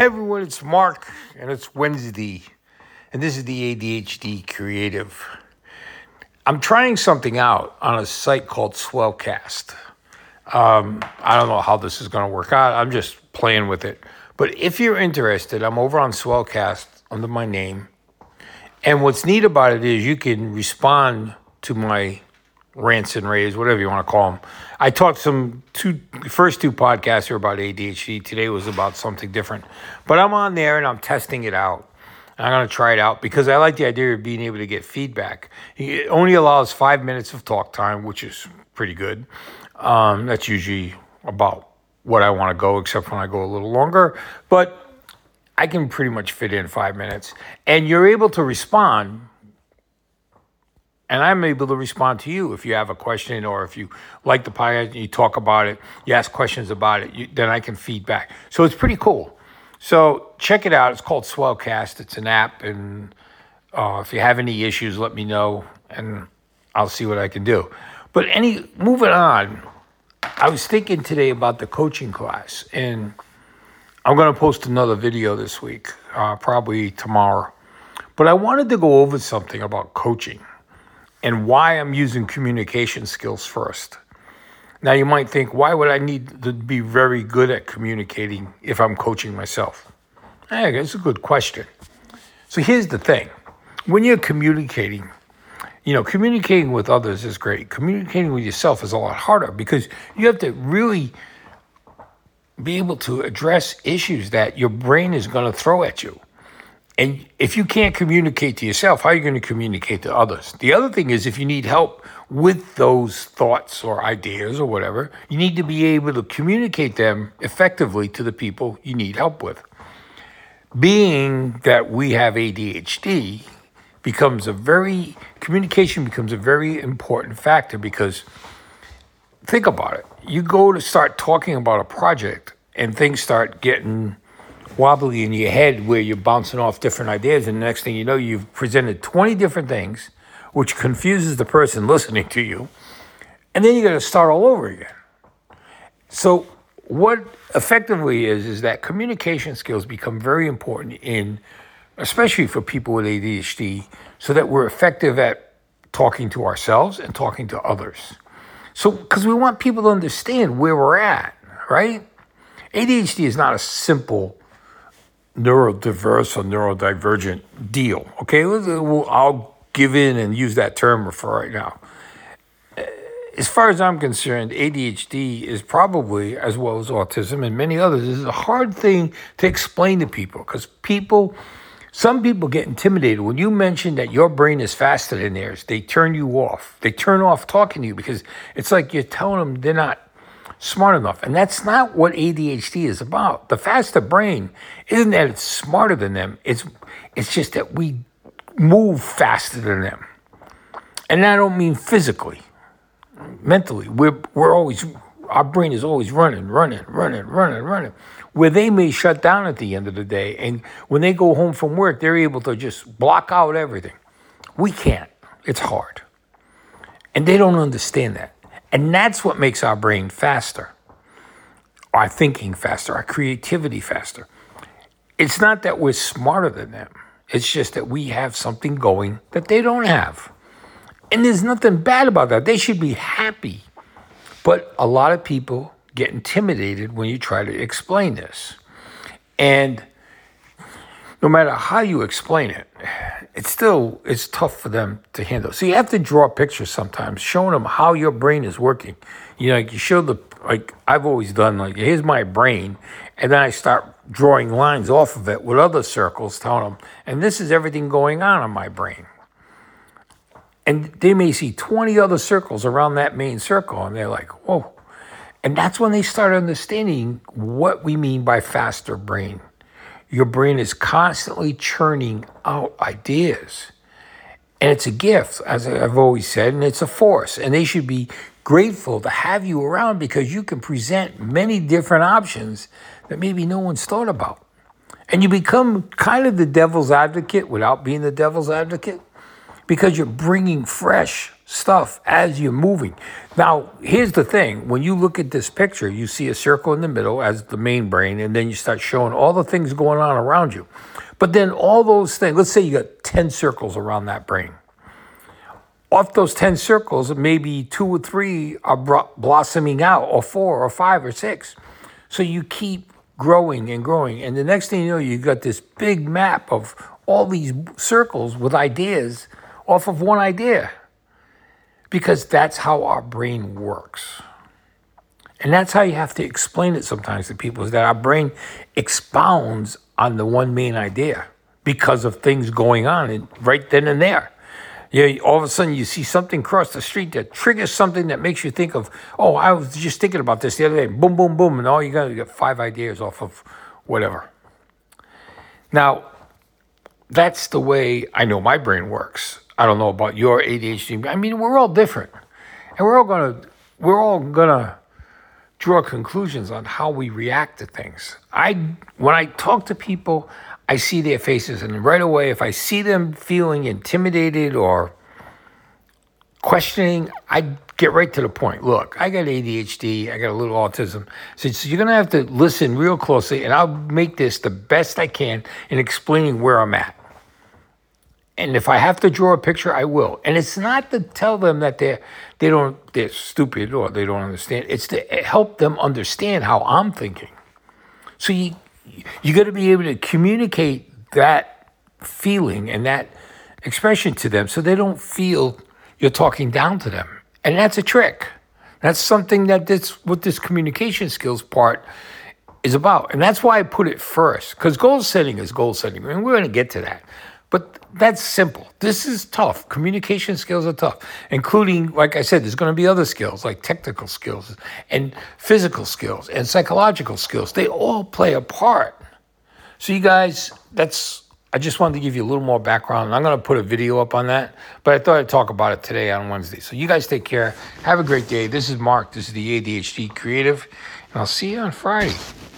Hey everyone, it's Mark, and it's Wednesday, and this is the ADHD Creative. I'm trying something out on a site called Swellcast. Um, I don't know how this is going to work out. I'm just playing with it. But if you're interested, I'm over on Swellcast under my name. And what's neat about it is you can respond to my rants and raves, whatever you want to call them. I talked some two first two podcasts are about ADHD. Today was about something different, but I'm on there and I'm testing it out. I'm gonna try it out because I like the idea of being able to get feedback. It only allows five minutes of talk time, which is pretty good. Um, that's usually about what I want to go, except when I go a little longer. But I can pretty much fit in five minutes, and you're able to respond and I'm able to respond to you if you have a question or if you like the podcast, you talk about it, you ask questions about it, you, then I can feedback. So it's pretty cool. So check it out. It's called Swellcast. It's an app, and uh, if you have any issues, let me know, and I'll see what I can do. But any moving on, I was thinking today about the coaching class, and I'm going to post another video this week, uh, probably tomorrow. But I wanted to go over something about coaching and why I'm using communication skills first. Now, you might think, why would I need to be very good at communicating if I'm coaching myself? Hey, that's a good question. So here's the thing when you're communicating, you know, communicating with others is great. Communicating with yourself is a lot harder because you have to really be able to address issues that your brain is going to throw at you. And if you can't communicate to yourself, how are you going to communicate to others? The other thing is, if you need help with those thoughts or ideas or whatever, you need to be able to communicate them effectively to the people you need help with. Being that we have ADHD becomes a very, communication becomes a very important factor because think about it. You go to start talking about a project and things start getting wobbly in your head where you're bouncing off different ideas, and the next thing you know, you've presented 20 different things, which confuses the person listening to you, and then you got to start all over again. So, what effectively is is that communication skills become very important in, especially for people with ADHD, so that we're effective at talking to ourselves and talking to others. So, because we want people to understand where we're at, right? ADHD is not a simple neurodiverse or neurodivergent deal. Okay, I'll give in and use that term for right now. As far as I'm concerned, ADHD is probably, as well as autism and many others, is a hard thing to explain to people because people, some people get intimidated when you mention that your brain is faster than theirs. They turn you off. They turn off talking to you because it's like you're telling them they're not smart enough. And that's not what ADHD is about. The faster brain isn't that it's smarter than them. It's it's just that we move faster than them. And I don't mean physically. Mentally. We're we're always our brain is always running, running, running, running, running. Where they may shut down at the end of the day. And when they go home from work, they're able to just block out everything. We can't. It's hard. And they don't understand that. And that's what makes our brain faster, our thinking faster, our creativity faster. It's not that we're smarter than them, it's just that we have something going that they don't have. And there's nothing bad about that. They should be happy. But a lot of people get intimidated when you try to explain this. And no matter how you explain it, it's still it's tough for them to handle. So you have to draw pictures sometimes, showing them how your brain is working. You know, like you show the like I've always done like here's my brain, and then I start drawing lines off of it with other circles, telling them, and this is everything going on in my brain. And they may see 20 other circles around that main circle, and they're like, whoa. And that's when they start understanding what we mean by faster brain. Your brain is constantly churning out ideas. And it's a gift, as I've always said, and it's a force. And they should be grateful to have you around because you can present many different options that maybe no one's thought about. And you become kind of the devil's advocate without being the devil's advocate because you're bringing fresh stuff as you're moving. Now, here's the thing when you look at this picture, you see a circle in the middle as the main brain, and then you start showing all the things going on around you. But then all those things, let's say you got 10 circles around that brain. Off those 10 circles, maybe two or three are blossoming out, or four, or five, or six. So you keep growing and growing. And the next thing you know, you've got this big map of all these circles with ideas off of one idea because that's how our brain works. And that's how you have to explain it sometimes to people is that our brain expounds on the one main idea because of things going on right then and there. Yeah, all of a sudden you see something cross the street that triggers something that makes you think of, oh, I was just thinking about this the other day. Boom, boom, boom, and all you got, you get five ideas off of whatever. Now, that's the way I know my brain works. I don't know about your ADHD. I mean, we're all different, and we're all gonna we're all gonna draw conclusions on how we react to things. I when I talk to people, I see their faces, and right away, if I see them feeling intimidated or questioning, I get right to the point. Look, I got ADHD, I got a little autism. So, you're gonna have to listen real closely, and I'll make this the best I can in explaining where I'm at. And if I have to draw a picture, I will. And it's not to tell them that they're they don't they're stupid or they don't understand. It's to help them understand how I'm thinking. So you you got to be able to communicate that feeling and that expression to them so they don't feel you're talking down to them. And that's a trick. That's something that this what this communication skills part is about. And that's why I put it first. Because goal setting is goal setting. I mean, we're going to get to that. But that's simple. This is tough. Communication skills are tough, including, like I said, there's going to be other skills like technical skills and physical skills and psychological skills. They all play a part. So, you guys, that's, I just wanted to give you a little more background. I'm going to put a video up on that, but I thought I'd talk about it today on Wednesday. So, you guys take care. Have a great day. This is Mark. This is the ADHD Creative, and I'll see you on Friday.